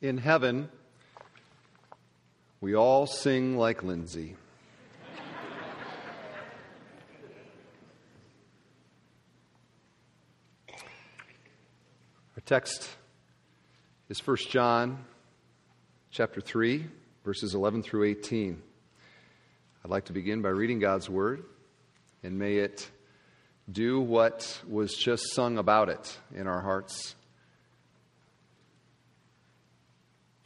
In heaven, we all sing like Lindsay. Our text is 1 John chapter 3 verses 11 through 18. I'd like to begin by reading God's word and may it do what was just sung about it in our hearts.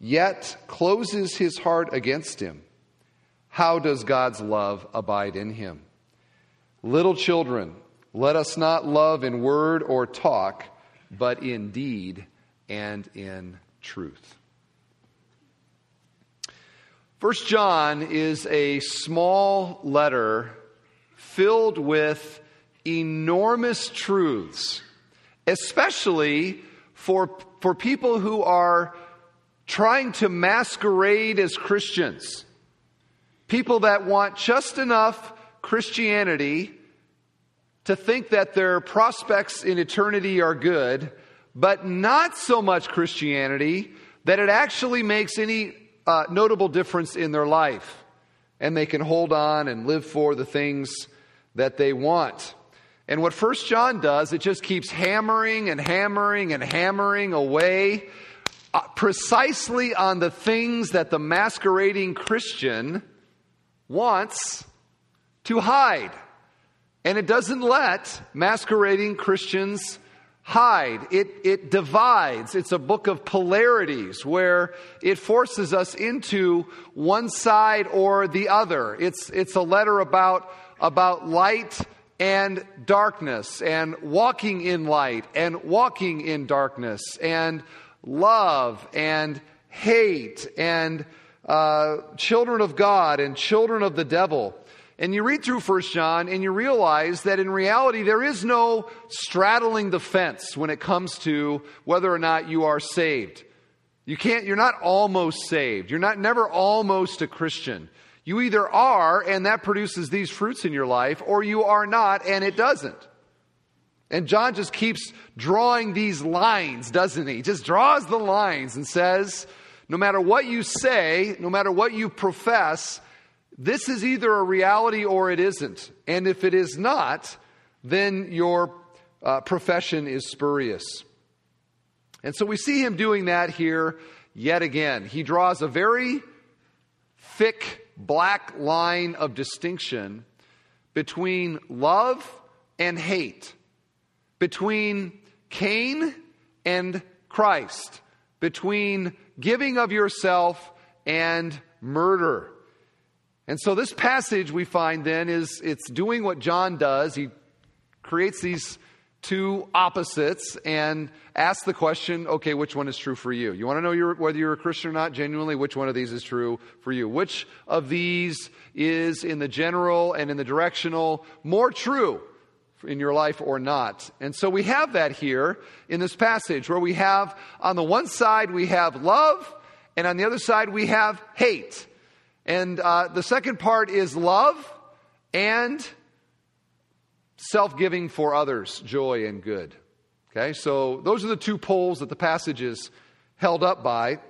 yet closes his heart against him, how does God's love abide in him? Little children, let us not love in word or talk, but in deed and in truth. First John is a small letter filled with enormous truths, especially for, for people who are trying to masquerade as Christians. People that want just enough Christianity to think that their prospects in eternity are good, but not so much Christianity that it actually makes any uh, notable difference in their life. And they can hold on and live for the things that they want. And what First John does, it just keeps hammering and hammering and hammering away Uh, precisely on the things that the masquerading Christian wants to hide. And it doesn't let masquerading Christians hide. It, it divides. It's a book of polarities where it forces us into one side or the other. It's, it's a letter about, about light and darkness and walking in light and walking in darkness and love and hate and uh, children of God and children of the devil. And you read through First John and you realize that in reality there is no straddling the fence when it comes to whether or not you are saved. You can't, you're not almost saved. You're not never almost a Christian. You either are and that produces these fruits in your life, or you are not and it doesn't. And John just keeps drawing these lines, doesn't he? Just draws the lines and says, no matter what you say, no matter what you profess, this is either a reality or it isn't. And if it is not, then your uh, profession is spurious. And so we see him doing that here yet again. He draws a very thick black line of distinction between love and hate between Cain and Christ, between giving of yourself and murder. And so this passage we find then is it's doing what John does. He creates these two opposites and asks the question, okay, which one is true for you? You want to know you're, whether you're a Christian or not? Genuinely, which one of these is true for you? Which of these is in the general and in the directional more true? In your life or not. And so we have that here in this passage where we have on the one side we have love and on the other side we have hate. And uh, the second part is love and self giving for others, joy and good. Okay, so those are the two poles that the passage is held up by.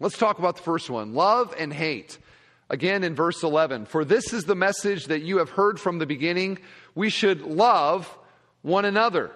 Let's talk about the first one love and hate. Again in verse 11, for this is the message that you have heard from the beginning we should love one another.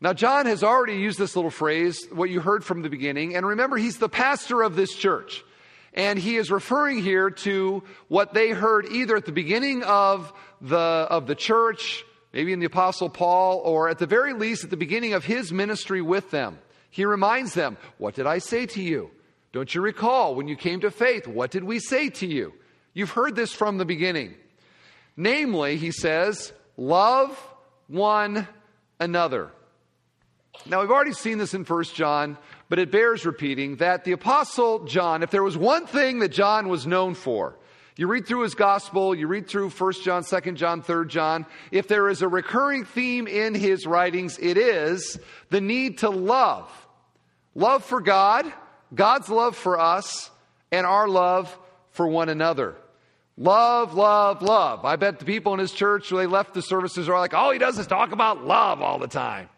Now, John has already used this little phrase, what you heard from the beginning. And remember, he's the pastor of this church. And he is referring here to what they heard either at the beginning of the, of the church, maybe in the Apostle Paul, or at the very least at the beginning of his ministry with them. He reminds them, What did I say to you? Don't you recall when you came to faith? What did we say to you? You've heard this from the beginning. Namely, he says, love one another. Now, we've already seen this in 1 John, but it bears repeating that the Apostle John, if there was one thing that John was known for, you read through his gospel, you read through 1 John, 2 John, 3 John, if there is a recurring theme in his writings, it is the need to love. Love for God, God's love for us, and our love for one another. Love, love, love. I bet the people in his church, when they left the services, are like, all he does is talk about love all the time.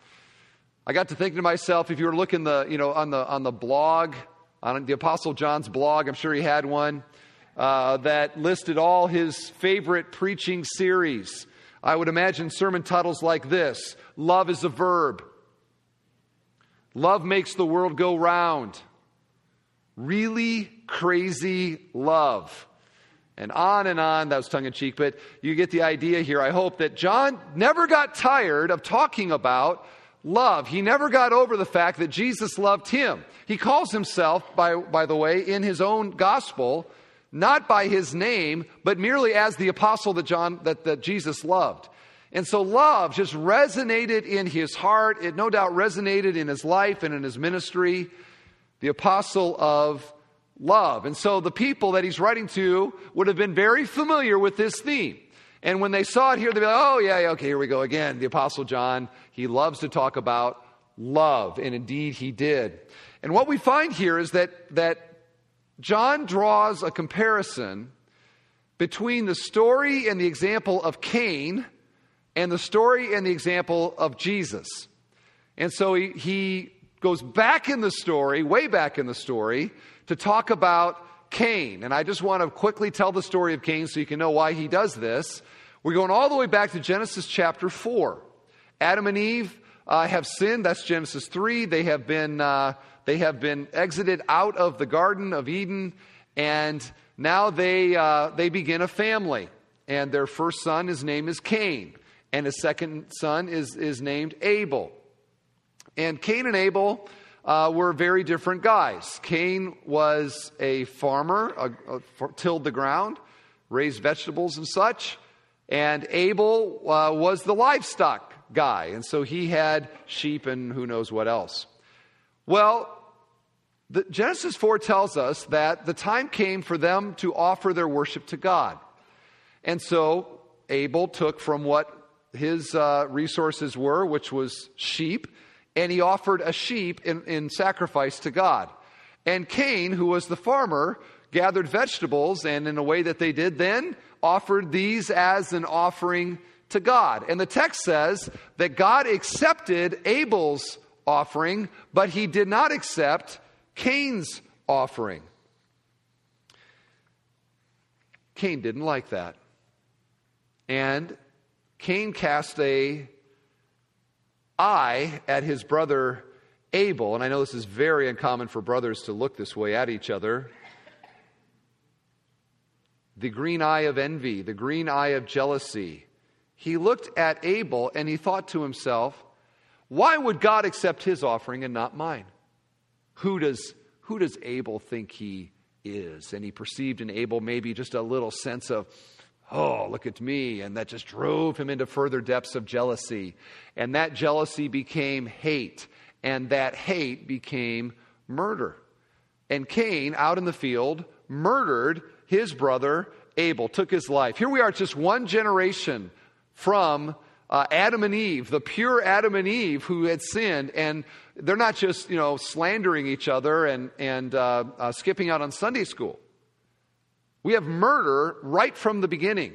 I got to thinking to myself, if you were looking the, you know, on the on the blog, on the Apostle John's blog, I'm sure he had one uh, that listed all his favorite preaching series. I would imagine sermon titles like this: "Love is a verb," "Love makes the world go round," "Really crazy love." And on and on, that was tongue in cheek, but you get the idea here. I hope that John never got tired of talking about love. He never got over the fact that Jesus loved him. He calls himself, by, by the way, in his own gospel, not by his name, but merely as the apostle that John, that, that Jesus loved. And so love just resonated in his heart. It no doubt resonated in his life and in his ministry. The apostle of love. And so the people that he's writing to would have been very familiar with this theme. And when they saw it here, they'd be like, oh, yeah, yeah, okay, here we go again. The Apostle John, he loves to talk about love, and indeed he did. And what we find here is that, that John draws a comparison between the story and the example of Cain and the story and the example of Jesus. And so he, he goes back in the story, way back in the story, to talk about Cain. And I just want to quickly tell the story of Cain so you can know why he does this. We're going all the way back to Genesis chapter 4. Adam and Eve uh, have sinned. That's Genesis 3. They have, been, uh, they have been exited out of the Garden of Eden, and now they, uh, they begin a family. And their first son, his name is Cain, and his second son is, is named Abel. And Cain and Abel uh, were very different guys. Cain was a farmer, a, a, tilled the ground, raised vegetables and such. And Abel uh, was the livestock guy, and so he had sheep and who knows what else. Well, the, Genesis 4 tells us that the time came for them to offer their worship to God. And so Abel took from what his uh, resources were, which was sheep, and he offered a sheep in, in sacrifice to God. And Cain, who was the farmer, gathered vegetables, and in a way that they did then, offered these as an offering to God. And the text says that God accepted Abel's offering, but he did not accept Cain's offering. Cain didn't like that. And Cain cast a eye at his brother Abel, and I know this is very uncommon for brothers to look this way at each other the green eye of envy, the green eye of jealousy. He looked at Abel and he thought to himself, why would God accept his offering and not mine? Who does, who does Abel think he is? And he perceived in Abel maybe just a little sense of, oh, look at me. And that just drove him into further depths of jealousy. And that jealousy became hate. And that hate became murder. And Cain, out in the field, murdered his brother Abel, took his life. Here we are, just one generation from uh, Adam and Eve, the pure Adam and Eve who had sinned, and they're not just you know slandering each other and and uh, uh, skipping out on Sunday school. We have murder right from the beginning,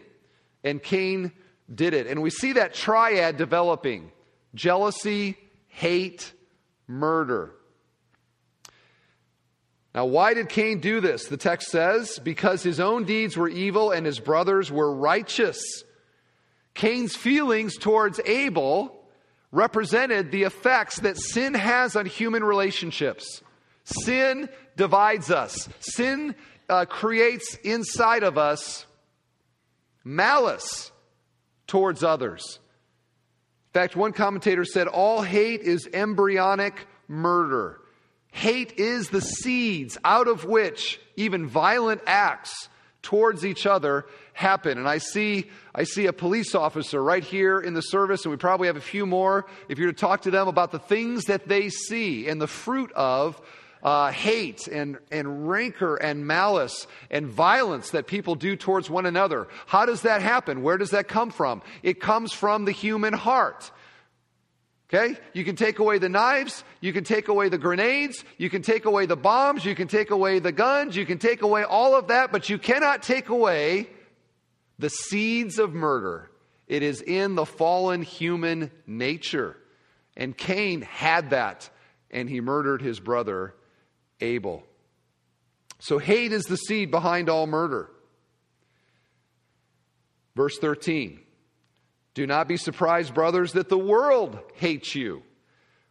and Cain did it, and we see that triad developing: jealousy, hate, murder. Now, why did Cain do this? The text says, because his own deeds were evil and his brothers were righteous. Cain's feelings towards Abel represented the effects that sin has on human relationships. Sin divides us, sin uh, creates inside of us malice towards others. In fact, one commentator said, All hate is embryonic murder. Hate is the seeds out of which even violent acts towards each other happen. And I see, I see a police officer right here in the service, and we probably have a few more. If you're to talk to them about the things that they see and the fruit of uh, hate and, and rancor and malice and violence that people do towards one another. How does that happen? Where does that come from? It comes from the human heart. Okay? You can take away the knives, you can take away the grenades, you can take away the bombs, you can take away the guns, you can take away all of that, but you cannot take away the seeds of murder. It is in the fallen human nature. And Cain had that, and he murdered his brother Abel. So hate is the seed behind all murder. Verse 13 Do not be surprised, brothers, that the world hates you.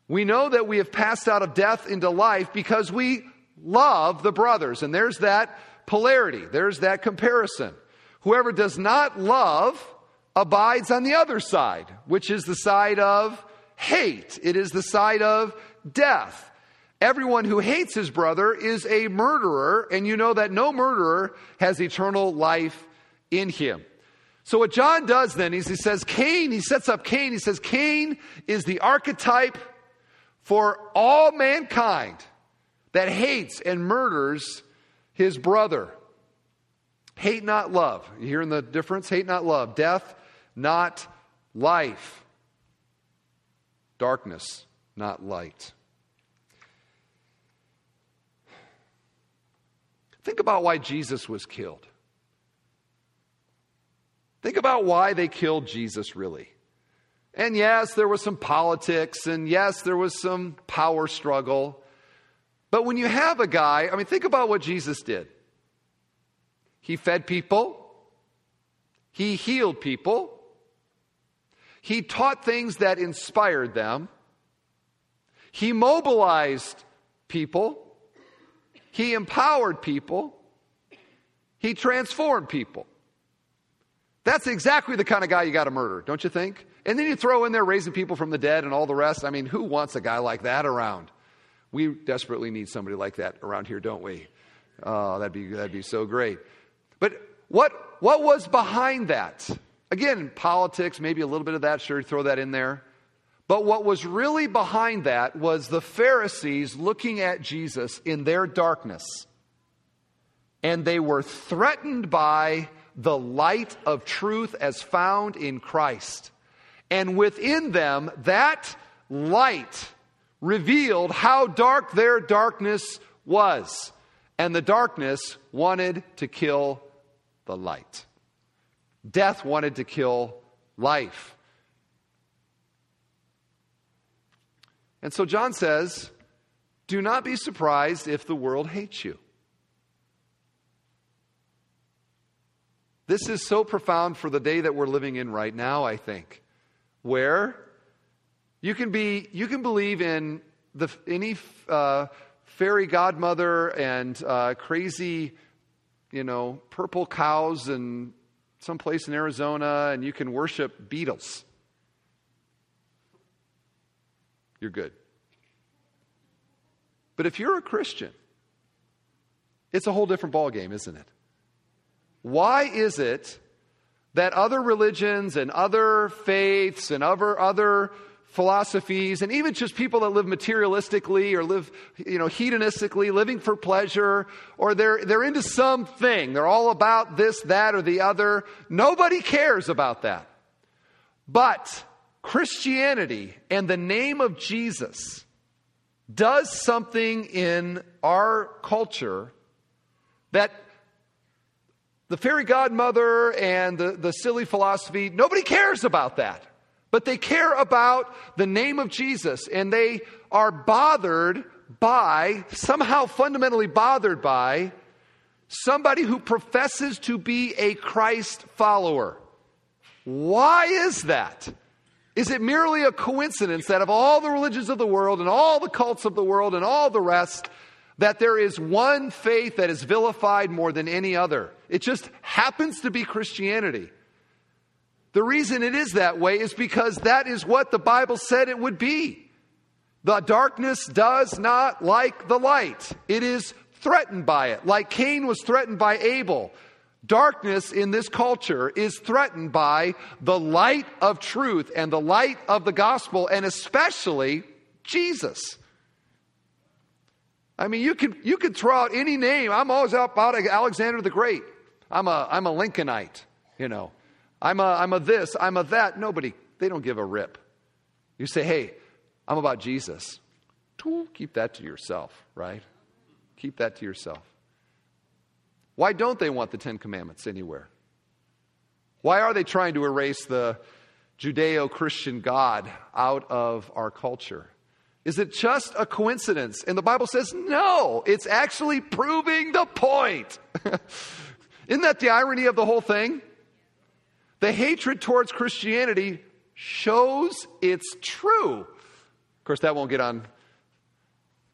We know that we have passed out of death into life because we love the brothers. And there's that polarity, there's that comparison. Whoever does not love abides on the other side, which is the side of hate, it is the side of death. Everyone who hates his brother is a murderer, and you know that no murderer has eternal life in him. So, what John does then is he says, Cain, he sets up Cain. He says, Cain is the archetype for all mankind that hates and murders his brother. Hate not love. You hearing the difference? Hate not love. Death, not life. Darkness, not light. Think about why Jesus was killed. Think about why they killed Jesus, really. And yes, there was some politics, and yes, there was some power struggle. But when you have a guy, I mean, think about what Jesus did. He fed people, he healed people, he taught things that inspired them, he mobilized people. He empowered people, He transformed people. That's exactly the kind of guy you got to murder, don't you think? And then you throw in there raising people from the dead and all the rest. I mean, who wants a guy like that around? We desperately need somebody like that around here, don't we? Oh, that'd be, that'd be so great. But what, what was behind that? Again, politics, maybe a little bit of that, sure, throw that in there. But what was really behind that was the Pharisees looking at Jesus in their darkness. And they were threatened by the light of truth as found in Christ. And within them, that light revealed how dark their darkness was. And the darkness wanted to kill the light. Death wanted to kill life. And so John says, Do not be surprised if the world hates you. This is so profound for the day that we're living in right now, I think, where you can be, you can believe in the, any uh, fairy godmother and uh, crazy, you know, purple cows and someplace in Arizona, and you can worship Beatles. You're good. But if you're a Christian, it's a whole different ballgame, isn't it? Why is it that other religions and other faiths and other, other philosophies and even just people that live materialistically or live you know hedonistically living for pleasure or they're they're into something they're all about this that or the other nobody cares about that but Christianity and the name of Jesus does something in our culture that the fairy godmother and the, the silly philosophy, nobody cares about that. But they care about the name of Jesus and they are bothered by, somehow fundamentally bothered by, somebody who professes to be a Christ follower. Why is that? Is it merely a coincidence that of all the religions of the world and all the cults of the world and all the rest, that there is one faith that is vilified more than any other? It just happens to be Christianity. The reason it is that way is because that is what the Bible said it would be. The darkness does not like the light. It is threatened by it, like Cain was threatened by Abel. Darkness in this culture is threatened by the light of truth and the light of the gospel, and especially Jesus. I mean, you could, you could throw out any name. I'm always out about Alexander the Great. I'm a, I'm a Lincolnite, you know. I'm a, I'm a this, I'm a that. Nobody, they don't give a rip. You say, hey, I'm about Jesus. Keep that to yourself, right? Keep that to yourself. Why don't they want the Ten Commandments anywhere? Why are they trying to erase the Judeo Christian God out of our culture? Is it just a coincidence? And the Bible says no, it's actually proving the point. Isn't that the irony of the whole thing? The hatred towards Christianity shows it's true. Of course, that won't get on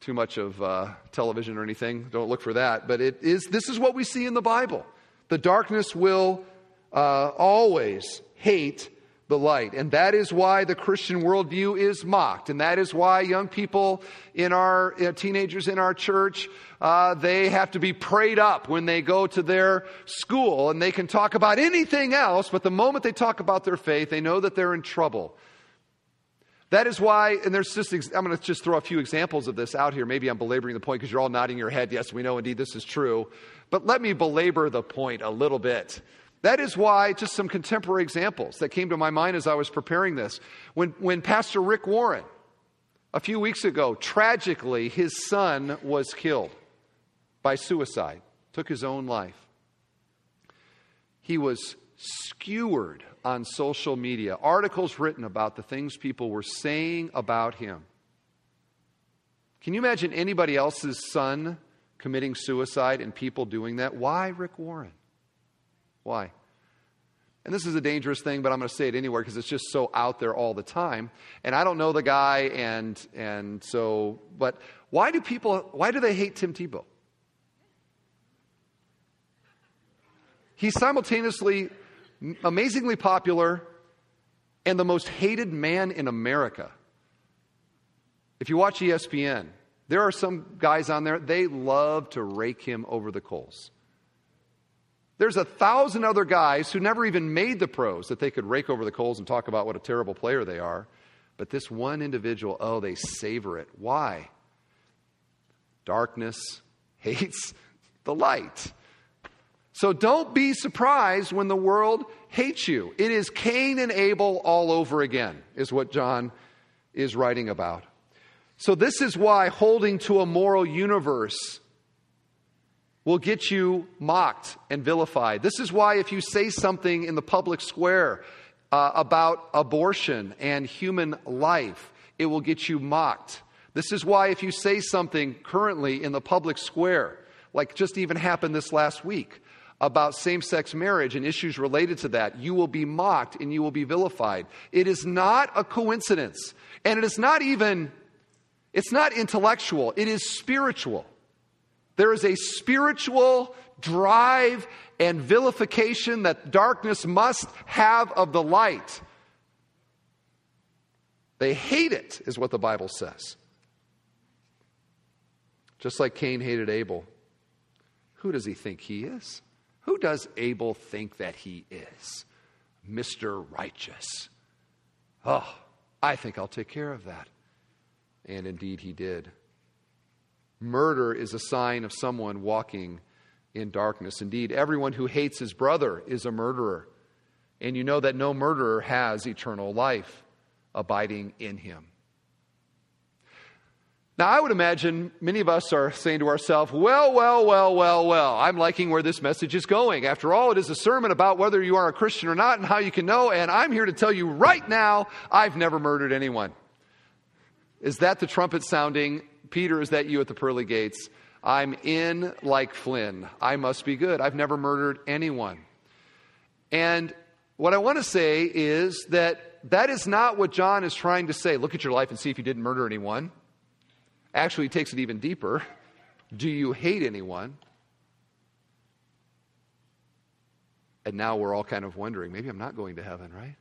too much of uh, television or anything. Don't look for that. But it is, this is what we see in the Bible. The darkness will uh, always hate the light. And that is why the Christian worldview is mocked. And that is why young people in our, uh, teenagers in our church, uh, they have to be prayed up when they go to their school and they can talk about anything else, but the moment they talk about their faith, they know that they're in trouble. That is why, and there's just, I'm going to just throw a few examples of this out here. Maybe I'm belaboring the point because you're all nodding your head. Yes, we know indeed this is true. But let me belabor the point a little bit. That is why, just some contemporary examples that came to my mind as I was preparing this. When, when Pastor Rick Warren, a few weeks ago, tragically, his son was killed by suicide, took his own life. He was skewered on social media, articles written about the things people were saying about him. Can you imagine anybody else's son committing suicide and people doing that? Why Rick Warren? Why? And this is a dangerous thing, but I'm going to say it anywhere because it's just so out there all the time. And I don't know the guy, and and so, but why do people? Why do they hate Tim Tebow? He's simultaneously amazingly popular, and the most hated man in America. If you watch ESPN, there are some guys on there, they love to rake him over the coals. There's a thousand other guys who never even made the pros that they could rake over the coals and talk about what a terrible player they are. But this one individual, oh, they savor it. Why? Darkness hates the light. So don't be surprised when the world hates you. It is Cain and Abel all over again, is what John is writing about. So, this is why holding to a moral universe will get you mocked and vilified. This is why, if you say something in the public square uh, about abortion and human life, it will get you mocked. This is why, if you say something currently in the public square, like just even happened this last week, about same sex marriage and issues related to that, you will be mocked and you will be vilified. It is not a coincidence. And it is not even, it's not intellectual, it is spiritual. There is a spiritual drive and vilification that darkness must have of the light. They hate it, is what the Bible says. Just like Cain hated Abel. Who does he think he is? Who does Abel think that he is? Mr. Righteous. Oh, I think I'll take care of that. And indeed, he did. Murder is a sign of someone walking in darkness. Indeed, everyone who hates his brother is a murderer. And you know that no murderer has eternal life abiding in him. Now, I would imagine many of us are saying to ourselves, well, well, well, well, well, I'm liking where this message is going. After all, it is a sermon about whether you are a Christian or not and how you can know, and I'm here to tell you right now, I've never murdered anyone. Is that the trumpet sounding? Peter, is that you at the pearly gates? I'm in like Flynn. I must be good. I've never murdered anyone. And what I want to say is that that is not what John is trying to say. Look at your life and see if you didn't murder anyone. Actually, takes it even deeper. Do you hate anyone? And now we're all kind of wondering maybe I'm not going to heaven, right?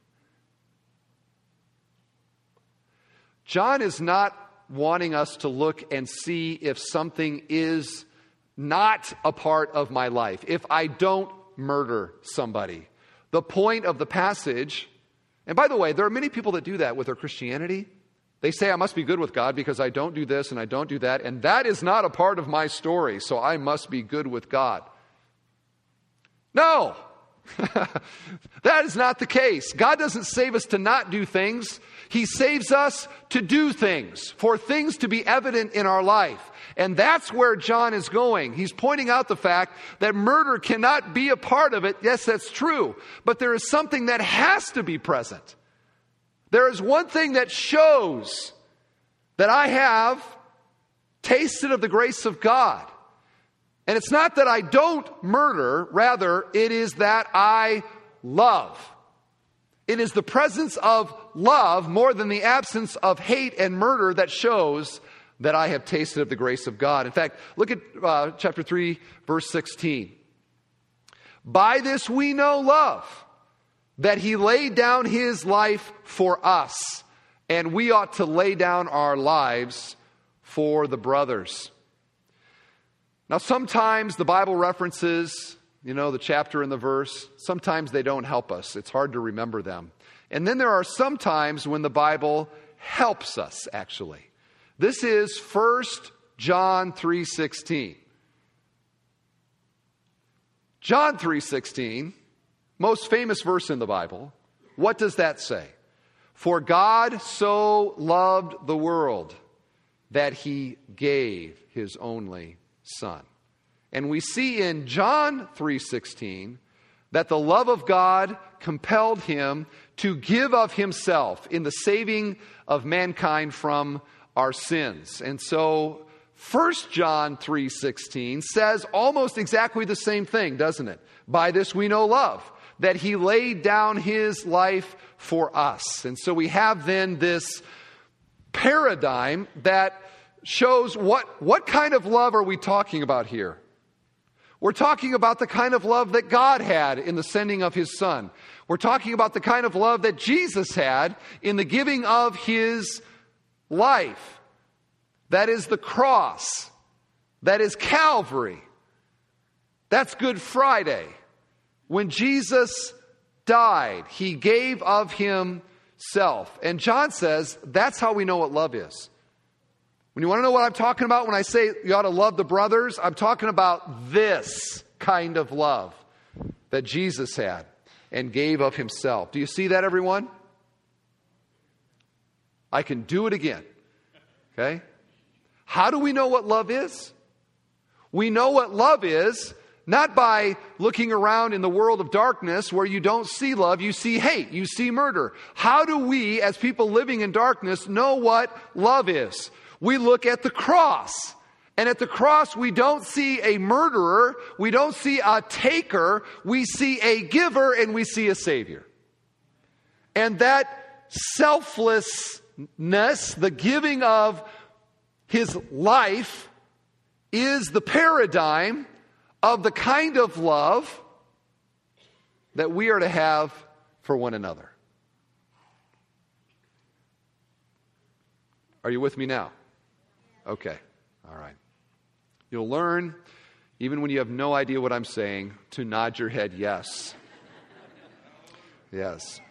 John is not wanting us to look and see if something is not a part of my life, if I don't murder somebody. The point of the passage, and by the way, there are many people that do that with their Christianity. They say, I must be good with God because I don't do this and I don't do that, and that is not a part of my story, so I must be good with God. No, that is not the case. God doesn't save us to not do things. He saves us to do things, for things to be evident in our life. And that's where John is going. He's pointing out the fact that murder cannot be a part of it. Yes, that's true. But there is something that has to be present. There is one thing that shows that I have tasted of the grace of God. And it's not that I don't murder, rather, it is that I love. It is the presence of love more than the absence of hate and murder that shows that I have tasted of the grace of God. In fact, look at uh, chapter 3, verse 16. By this we know love, that he laid down his life for us, and we ought to lay down our lives for the brothers. Now, sometimes the Bible references, you know, the chapter and the verse, sometimes they don't help us. It's hard to remember them. And then there are some times when the Bible helps us, actually. This is 1 John 3:16. John 3:16, most famous verse in the Bible. What does that say? For God so loved the world that he gave his only son. And we see in John 3:16 that the love of God compelled him to give of himself in the saving of mankind from our sins. And so 1 John 3:16 says almost exactly the same thing, doesn't it? By this we know love, that he laid down his life for us. And so we have then this paradigm that shows what, what kind of love are we talking about here? We're talking about the kind of love that God had in the sending of his son. We're talking about the kind of love that Jesus had in the giving of his life. That is the cross. That is Calvary. That's Good Friday. When Jesus died, he gave of himself. And John says that's how we know what love is. When you want to know what I'm talking about when I say you ought to love the brothers, I'm talking about this kind of love that Jesus had and gave of himself. Do you see that, everyone? I can do it again. Okay? How do we know what love is? We know what love is not by looking around in the world of darkness where you don't see love, you see hate, you see murder. How do we, as people living in darkness, know what love is? we look at the cross. And at the cross, we don't see a murderer, we don't see a taker, we see a giver and we see a savior. And that selflessness, the giving of his life, is the paradigm of the kind of love that we are to have for one another. Are you with me now? Okay, all right. You'll learn, even when you have no idea what I'm saying, to nod your head yes. Yes.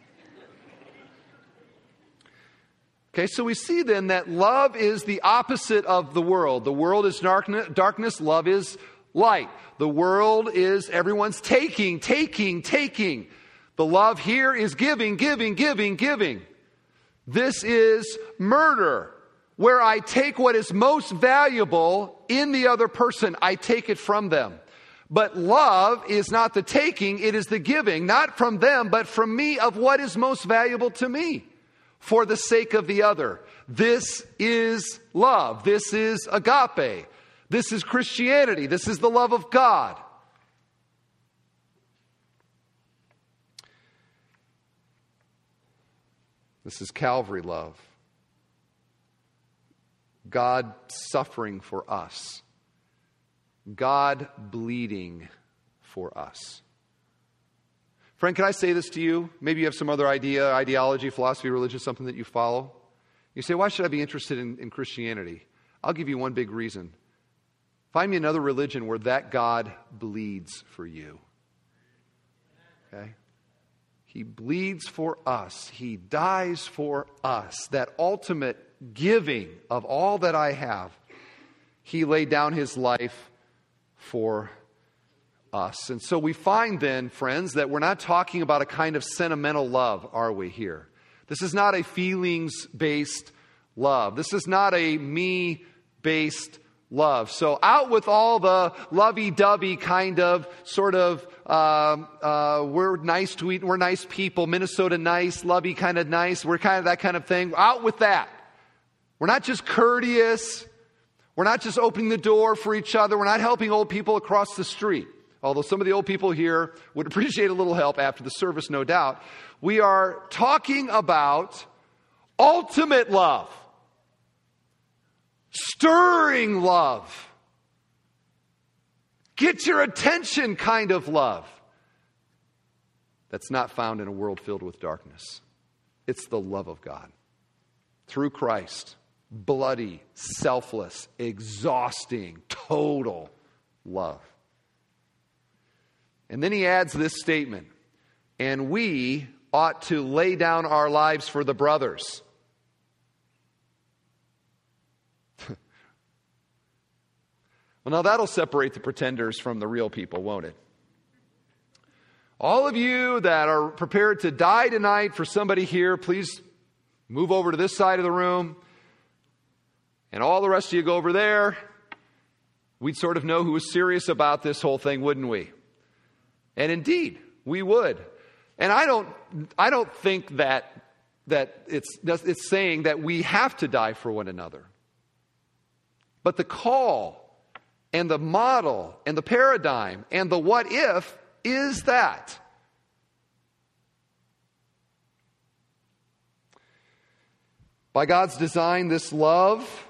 Okay, so we see then that love is the opposite of the world. The world is darkness, love is light. The world is everyone's taking, taking, taking. The love here is giving, giving, giving, giving. This is murder where I take what is most valuable in the other person, I take it from them. But love is not the taking, it is the giving, not from them, but from me of what is most valuable to me for the sake of the other. This is love. This is agape. This is Christianity. This is the love of God. This is Calvary love. God suffering for us. God bleeding for us. Friend, can I say this to you? Maybe you have some other idea, ideology, philosophy, religion, something that you follow. You say, why should I be interested in, in Christianity? I'll give you one big reason. Find me another religion where that God bleeds for you. Okay? He bleeds for us. He dies for us. That ultimate giving of all that I have. He laid down his life for us. And so we find then, friends, that we're not talking about a kind of sentimental love, are we here? This is not a feelings based love. This is not a me based love. So out with all the lovey dovey kind of sort of, uh, uh, we're nice to eat, we're nice people, Minnesota nice, lovey kind of nice, we're kind of that kind of thing. Out with that. We're not just courteous. We're not just opening the door for each other. We're not helping old people across the street although some of the old people here would appreciate a little help after the service, no doubt. We are talking about ultimate love, stirring love, get your attention kind of love that's not found in a world filled with darkness. It's the love of God through Christ. Bloody, selfless, exhausting, total love. And then he adds this statement and we ought to lay down our lives for the brothers. Now that'll separate the pretenders from the real people, won't it? All of you that are prepared to die tonight for somebody here, please move over to this side of the room. And all the rest of you go over there. We'd sort of know who was serious about this whole thing, wouldn't we? And indeed, we would. And I don't, I don't think that, that it's, it's saying that we have to die for one another. But the call and the model and the paradigm and the what if is that. By God's design, this love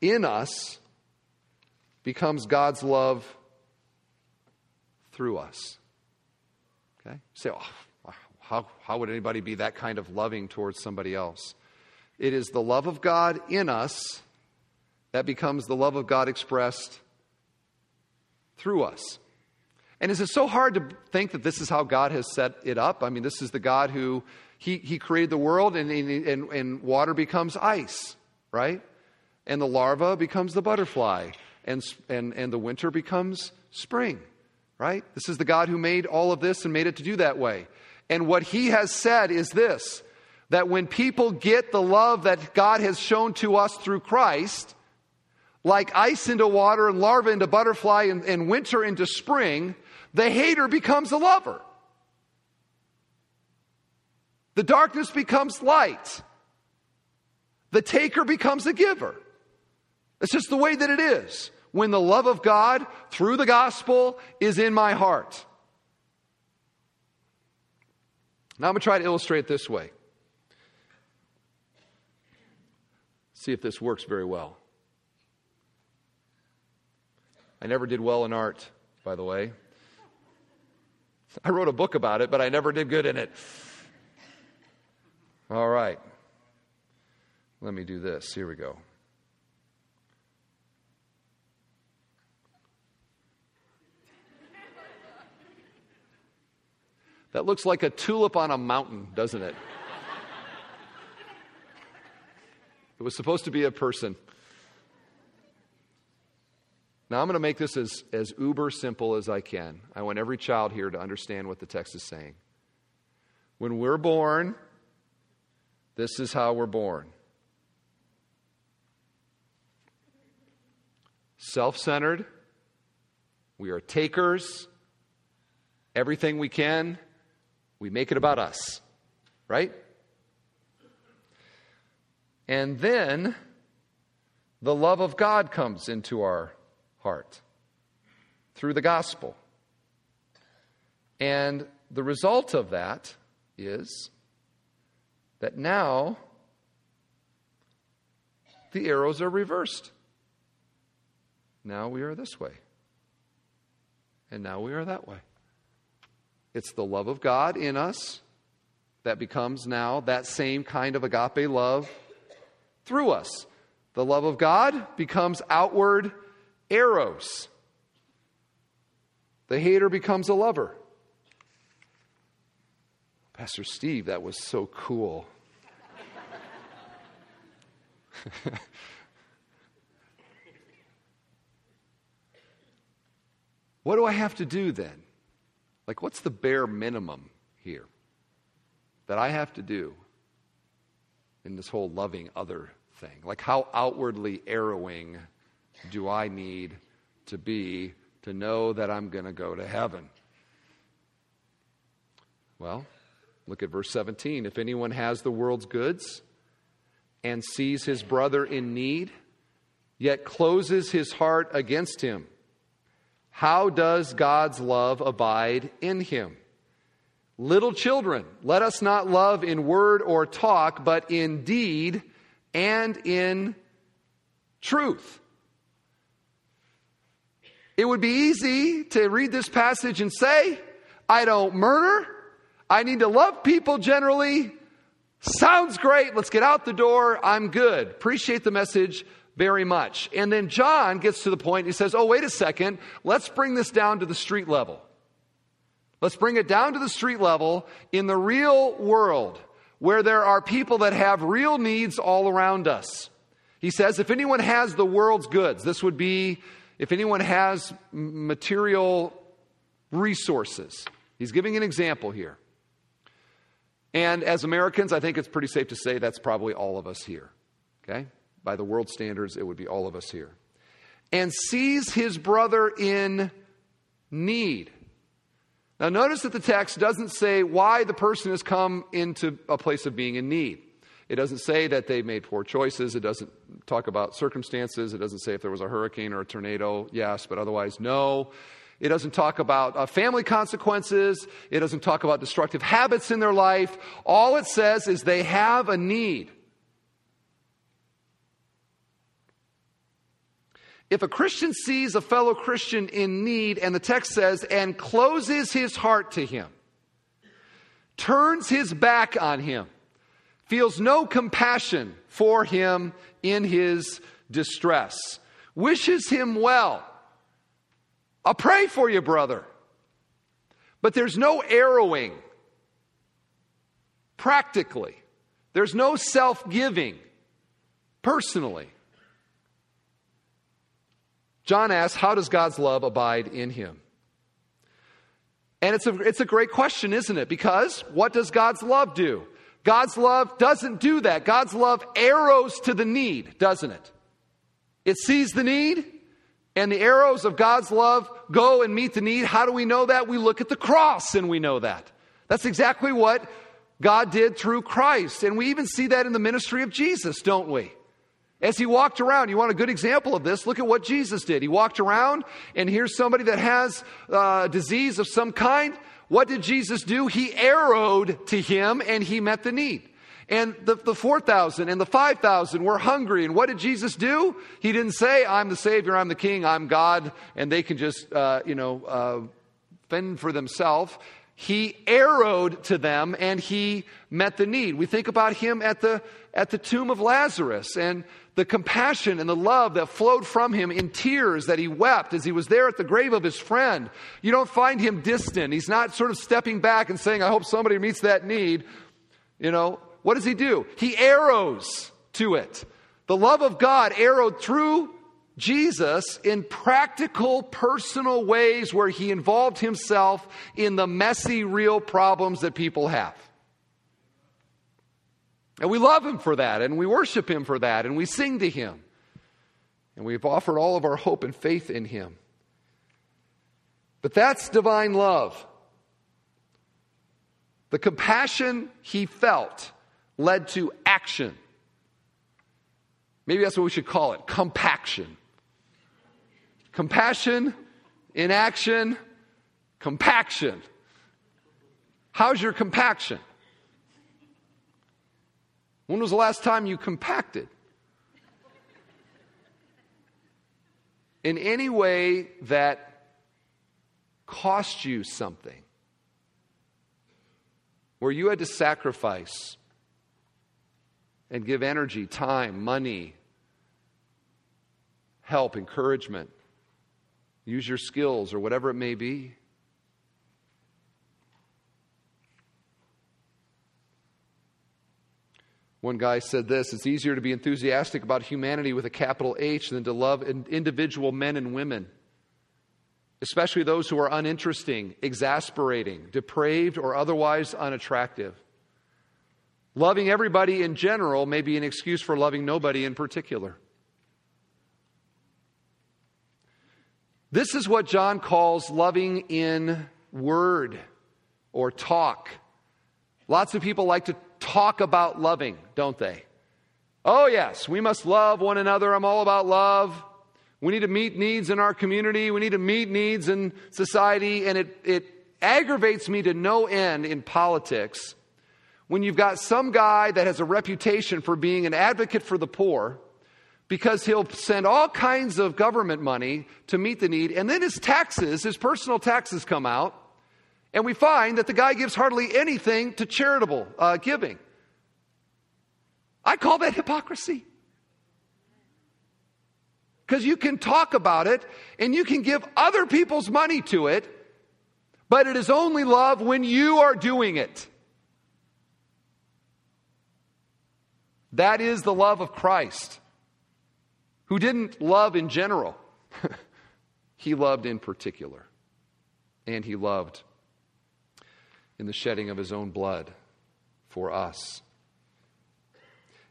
in us becomes God's love through us. Okay? You say, oh, how, how would anybody be that kind of loving towards somebody else? It is the love of God in us that becomes the love of God expressed through us. And is it so hard to think that this is how God has set it up? I mean, this is the God who He, he created the world and, and, and water becomes ice, right? And the larva becomes the butterfly, and, and, and the winter becomes spring right? This is the God who made all of this and made it to do that way. And what he has said is this that when people get the love that God has shown to us through Christ, like ice into water and larva into butterfly and, and winter into spring, the hater becomes a lover. The darkness becomes light. The taker becomes a giver. It's just the way that it is when the love of God through the gospel is in my heart. Now I'm going to try to illustrate this way. See if this works very well. I never did well in art, by the way. I wrote a book about it, but I never did good in it. All right. Let me do this. Here we go. That looks like a tulip on a mountain, doesn't it? it was supposed to be a person. Now, I'm going to make this as, as uber simple as I can. I want every child here to understand what the text is saying. When we're born, this is how we're born self centered, we are takers, everything we can we make it about us, right? And then the love of God comes into our heart through the gospel. And the result of that is that now the arrows are reversed. Now we are this way. And now we are that way. It's the love of God in us that becomes now that same kind of agape love through us. The love of God becomes outward arrows. The hater becomes a lover. Pastor Steve, that was so cool. what do I have to do then? Like, what's the bare minimum here that I have to do in this whole loving other thing? Like, how outwardly arrowing do I need to be to know that I'm going to go to heaven? Well, look at verse 17. If anyone has the world's goods and sees his brother in need, yet closes his heart against him, how does God's love abide in him? Little children, let us not love in word or talk, but in deed and in truth. It would be easy to read this passage and say, I don't murder. I need to love people generally. Sounds great. Let's get out the door. I'm good. Appreciate the message very much. And then John gets to the point, he says, Oh, wait a second. Let's bring this down to the street level. Let's bring it down to the street level in the real world where there are people that have real needs all around us. He says, if anyone has the world's goods, this would be if anyone has material resources. He's giving an example here. And as Americans, I think it's pretty safe to say that's probably all of us here. Okay? By the world standards, it would be all of us here. And sees his brother in need. Now, notice that the text doesn't say why the person has come into a place of being in need. It doesn't say that they made poor choices. It doesn't talk about circumstances. It doesn't say if there was a hurricane or a tornado, yes, but otherwise, no. It doesn't talk about uh, family consequences. It doesn't talk about destructive habits in their life. All it says is they have a need. If a Christian sees a fellow Christian in need, and the text says, and closes his heart to him, turns his back on him, feels no compassion for him in his distress, wishes him well, I'll pray for you, brother. But there's no arrowing practically, there's no self giving personally. John asks, How does God's love abide in him? And it's a, it's a great question, isn't it? Because what does God's love do? God's love doesn't do that. God's love arrows to the need, doesn't it? It sees the need, and the arrows of God's love go and meet the need. How do we know that? We look at the cross and we know that. That's exactly what God did through Christ. And we even see that in the ministry of Jesus, don't we? As he walked around, you want a good example of this? Look at what Jesus did. He walked around, and here's somebody that has a uh, disease of some kind. What did Jesus do? He arrowed to him, and he met the need. And the, the 4,000 and the 5,000 were hungry. And what did Jesus do? He didn't say, I'm the Savior, I'm the King, I'm God, and they can just, uh, you know, uh, fend for themselves he arrowed to them and he met the need. We think about him at the, at the tomb of Lazarus and the compassion and the love that flowed from him in tears that he wept as he was there at the grave of his friend. You don't find him distant. He's not sort of stepping back and saying, I hope somebody meets that need. You know, what does he do? He arrows to it. The love of God arrowed through Jesus in practical, personal ways where he involved himself in the messy, real problems that people have. And we love him for that, and we worship him for that, and we sing to him. And we've offered all of our hope and faith in him. But that's divine love. The compassion he felt led to action. Maybe that's what we should call it compaction. Compassion, inaction, compaction. How's your compaction? When was the last time you compacted? In any way that cost you something, where you had to sacrifice and give energy, time, money, help, encouragement, use your skills or whatever it may be. One guy said this It's easier to be enthusiastic about humanity with a capital H than to love individual men and women, especially those who are uninteresting, exasperating, depraved, or otherwise unattractive. Loving everybody in general may be an excuse for loving nobody in particular. This is what John calls loving in word or talk. Lots of people like to talk about loving, don't they? Oh, yes, we must love one another. I'm all about love. We need to meet needs in our community. We need to meet needs in society. And it, it aggravates me to no end in politics when you've got some guy that has a reputation for being an advocate for the poor because he'll send all kinds of government money to meet the need, and then his taxes, his personal taxes come out, and we find that the guy gives hardly anything to charitable uh, giving. I call that hypocrisy. Because you can talk about it and you can give other people's money to it, but it is only love when you are doing it. That is the love of Christ who didn't love in general, he loved in particular. And he loved in the shedding of his own blood for us.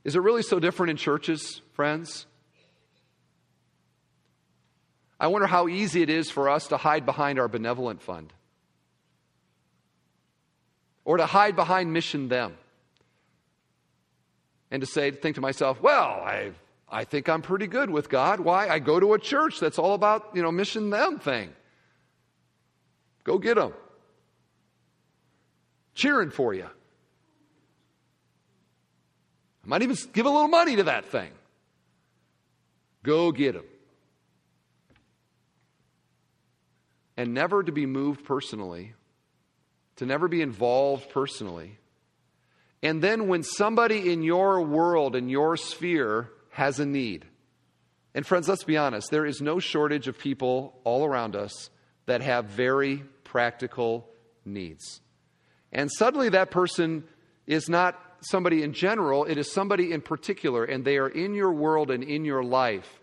Is it really so different in churches, friends? I wonder how easy it is for us to hide behind our benevolent fund or to hide behind mission them and to say, think to myself, well, I've I think I'm pretty good with God. Why? I go to a church that's all about, you know, mission them thing. Go get them. Cheering for you. I might even give a little money to that thing. Go get them. And never to be moved personally, to never be involved personally. And then when somebody in your world, in your sphere, has a need. And friends, let's be honest, there is no shortage of people all around us that have very practical needs. And suddenly that person is not somebody in general, it is somebody in particular, and they are in your world and in your life.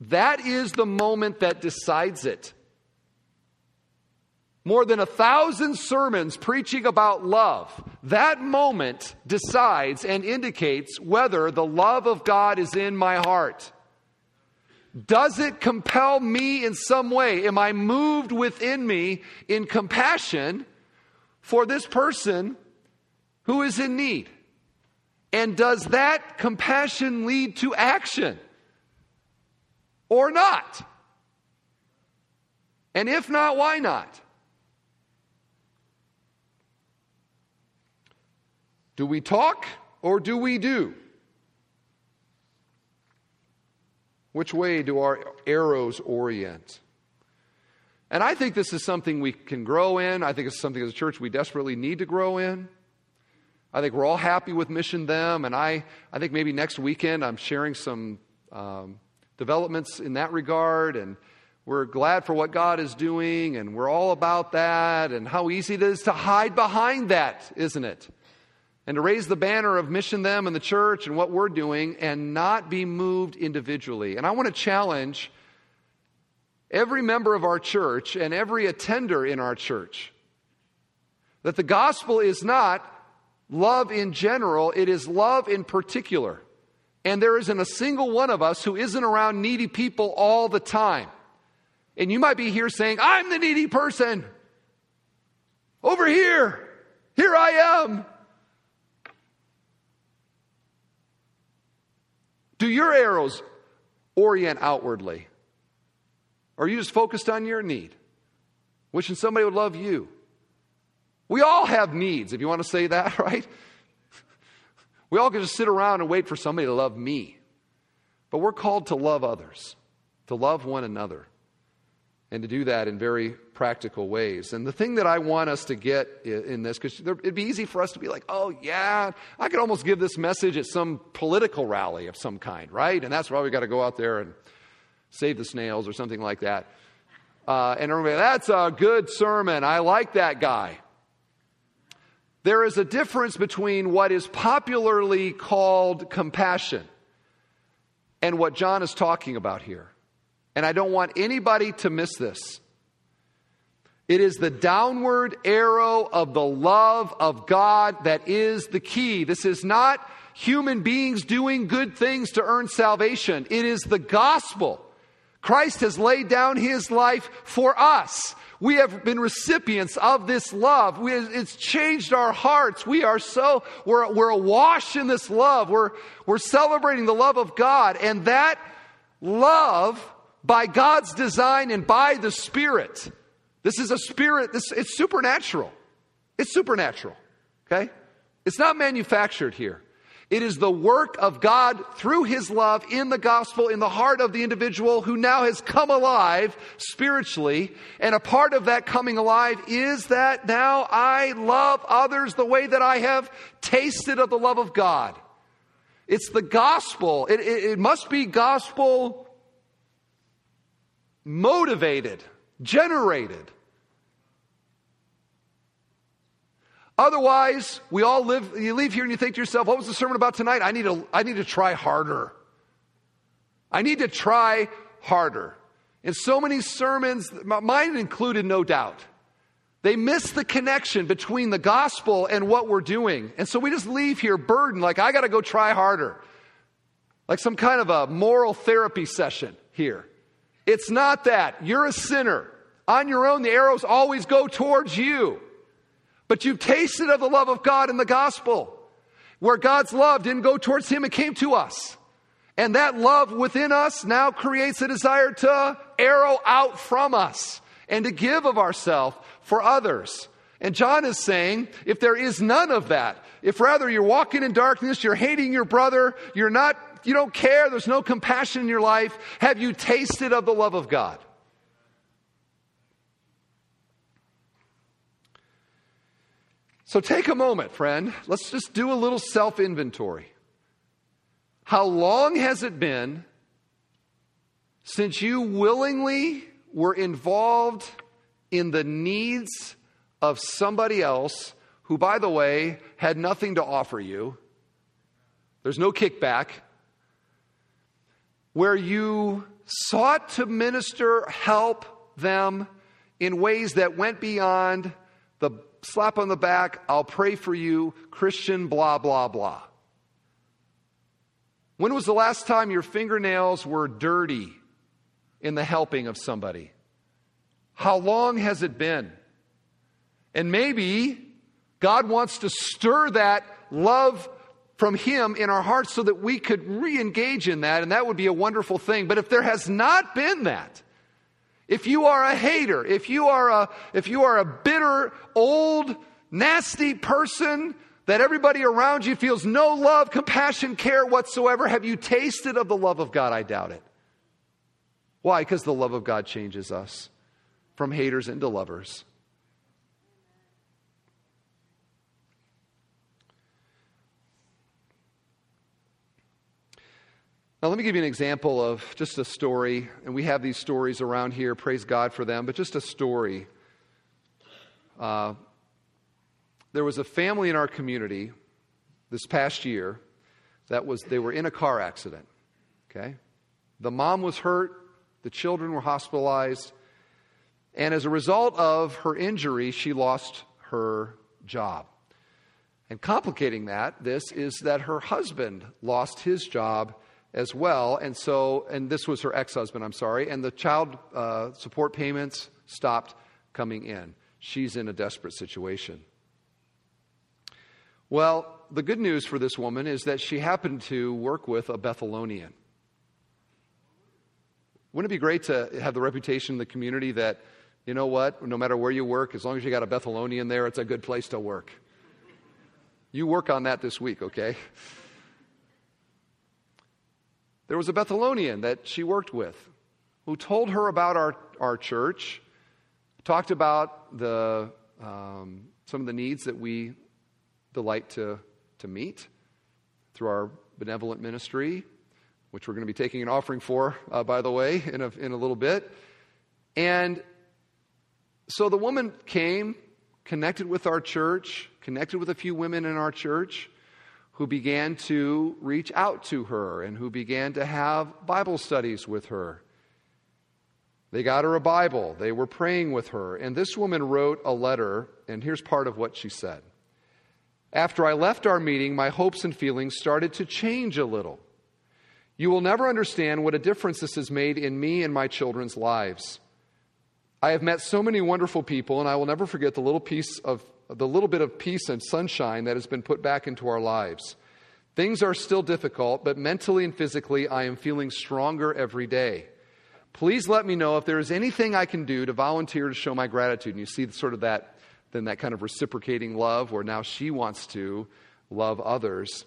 That is the moment that decides it. More than a thousand sermons preaching about love. That moment decides and indicates whether the love of God is in my heart. Does it compel me in some way? Am I moved within me in compassion for this person who is in need? And does that compassion lead to action or not? And if not, why not? Do we talk or do we do? Which way do our arrows orient? And I think this is something we can grow in. I think it's something as a church we desperately need to grow in. I think we're all happy with Mission Them, and I, I think maybe next weekend I'm sharing some um, developments in that regard, and we're glad for what God is doing, and we're all about that, and how easy it is to hide behind that, isn't it? and to raise the banner of mission them and the church and what we're doing and not be moved individually. And I want to challenge every member of our church and every attender in our church that the gospel is not love in general, it is love in particular. And there isn't a single one of us who isn't around needy people all the time. And you might be here saying, I'm the needy person. Over here. Here I am. Do your arrows orient outwardly? Or are you just focused on your need? Wishing somebody would love you. We all have needs, if you want to say that, right? We all can just sit around and wait for somebody to love me. But we're called to love others, to love one another, and to do that in very practical ways. And the thing that I want us to get in this, because it'd be easy for us to be like, oh, yeah, I could almost give this message at some political rally of some kind, right? And that's why we got to go out there and save the snails or something like that. Uh, and everybody, that's a good sermon. I like that guy. There is a difference between what is popularly called compassion and what John is talking about here. And I don't want anybody to miss this. It is the downward arrow of the love of God that is the key. This is not human beings doing good things to earn salvation. It is the gospel. Christ has laid down his life for us. We have been recipients of this love. We, it's changed our hearts. We are so, we're, we're awash in this love. We're, we're celebrating the love of God. And that love, by God's design and by the Spirit, this is a spirit, this, it's supernatural. It's supernatural, okay? It's not manufactured here. It is the work of God through His love in the gospel, in the heart of the individual who now has come alive spiritually. And a part of that coming alive is that now I love others the way that I have tasted of the love of God. It's the gospel. It, it, it must be gospel motivated, generated. Otherwise, we all live, you leave here and you think to yourself, what was the sermon about tonight? I need to, I need to try harder. I need to try harder. And so many sermons, mine included, no doubt, they miss the connection between the gospel and what we're doing. And so we just leave here burdened, like, I got to go try harder. Like some kind of a moral therapy session here. It's not that. You're a sinner. On your own, the arrows always go towards you. But you've tasted of the love of God in the gospel, where God's love didn't go towards him, it came to us. And that love within us now creates a desire to arrow out from us and to give of ourselves for others. And John is saying, if there is none of that, if rather you're walking in darkness, you're hating your brother, you're not, you don't care, there's no compassion in your life, have you tasted of the love of God? So take a moment, friend. Let's just do a little self inventory. How long has it been since you willingly were involved in the needs of somebody else who, by the way, had nothing to offer you? There's no kickback. Where you sought to minister, help them in ways that went beyond the slap on the back, I'll pray for you, Christian, blah, blah, blah. When was the last time your fingernails were dirty in the helping of somebody? How long has it been? And maybe God wants to stir that love from Him in our hearts so that we could re engage in that, and that would be a wonderful thing. But if there has not been that, if you are a hater, if you are a, if you are a bitter, old, nasty person that everybody around you feels no love, compassion, care whatsoever, have you tasted of the love of God? I doubt it. Why? Because the love of God changes us from haters into lovers. Now, let me give you an example of just a story, and we have these stories around here. Praise God for them, but just a story. Uh, there was a family in our community this past year that was they were in a car accident. Okay, the mom was hurt, the children were hospitalized, and as a result of her injury, she lost her job. And complicating that, this is that her husband lost his job as well. And so, and this was her ex husband, I'm sorry, and the child uh, support payments stopped coming in. She's in a desperate situation. Well, the good news for this woman is that she happened to work with a Bethelonian. Wouldn't it be great to have the reputation in the community that, you know what, no matter where you work, as long as you got a Bethelonian there, it's a good place to work? You work on that this week, okay? There was a Bethelonian that she worked with who told her about our, our church, talked about the, um, some of the needs that we delight to, to meet through our benevolent ministry, which we're going to be taking an offering for, uh, by the way, in a, in a little bit. And so the woman came, connected with our church, connected with a few women in our church who began to reach out to her and who began to have Bible studies with her. They got her a Bible. They were praying with her. And this woman wrote a letter, and here's part of what she said. After I left our meeting, my hopes and feelings started to change a little. You will never understand what a difference this has made in me and my children's lives. I have met so many wonderful people, and I will never forget the little piece of the little bit of peace and sunshine that has been put back into our lives. Things are still difficult, but mentally and physically, I am feeling stronger every day. Please let me know if there is anything I can do to volunteer to show my gratitude. And you see sort of that, then that kind of reciprocating love where now she wants to love others.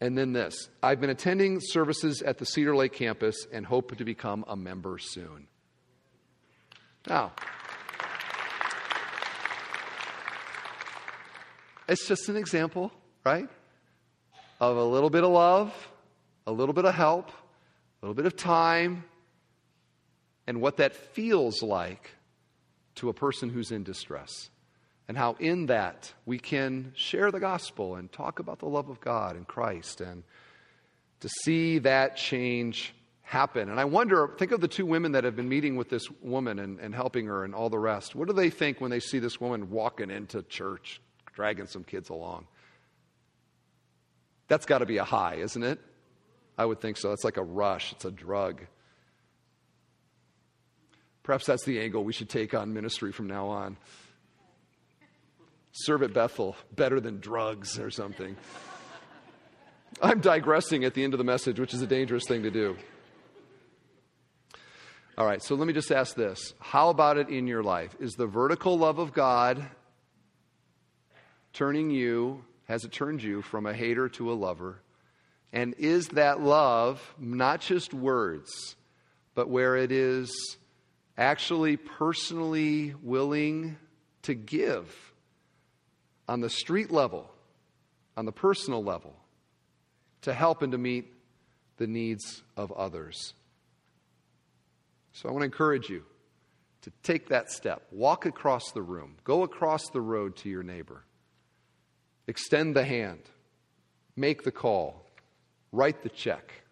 And then this I've been attending services at the Cedar Lake campus and hope to become a member soon. Now, It's just an example, right? Of a little bit of love, a little bit of help, a little bit of time, and what that feels like to a person who's in distress. And how in that we can share the gospel and talk about the love of God and Christ and to see that change happen. And I wonder, think of the two women that have been meeting with this woman and, and helping her and all the rest. What do they think when they see this woman walking into church, dragging some kids along. That's got to be a high, isn't it? I would think so. It's like a rush, it's a drug. Perhaps that's the angle we should take on ministry from now on. Serve at Bethel better than drugs or something. I'm digressing at the end of the message, which is a dangerous thing to do. All right, so let me just ask this. How about it in your life? Is the vertical love of God turning you, has it turned you from a hater to a lover? And is that love not just words, but where it is actually personally willing to give on the street level, on the personal level, to help and to meet the needs of others? So I want to encourage you to take that step. Walk across the room, go across the road to your neighbor Extend the hand, make the call, write the check,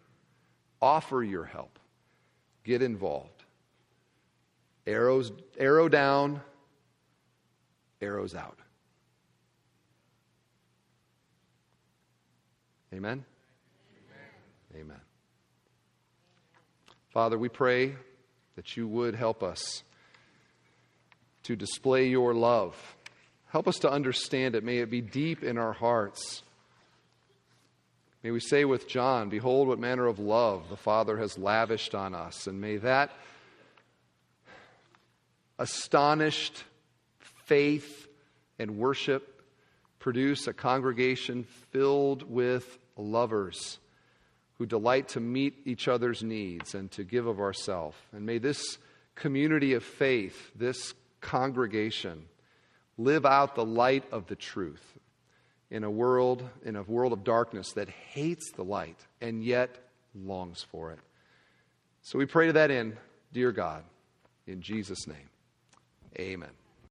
offer your help, get involved. Arrows, arrow down, arrows out. Amen? Amen? Amen. Father, we pray that you would help us to display your love Help us to understand it. May it be deep in our hearts. May we say with John, Behold, what manner of love the Father has lavished on us. And may that astonished faith and worship produce a congregation filled with lovers who delight to meet each other's needs and to give of ourselves. And may this community of faith, this congregation, live out the light of the truth in a world in a world of darkness that hates the light and yet longs for it. So we pray to that end, dear God, in Jesus name. Amen.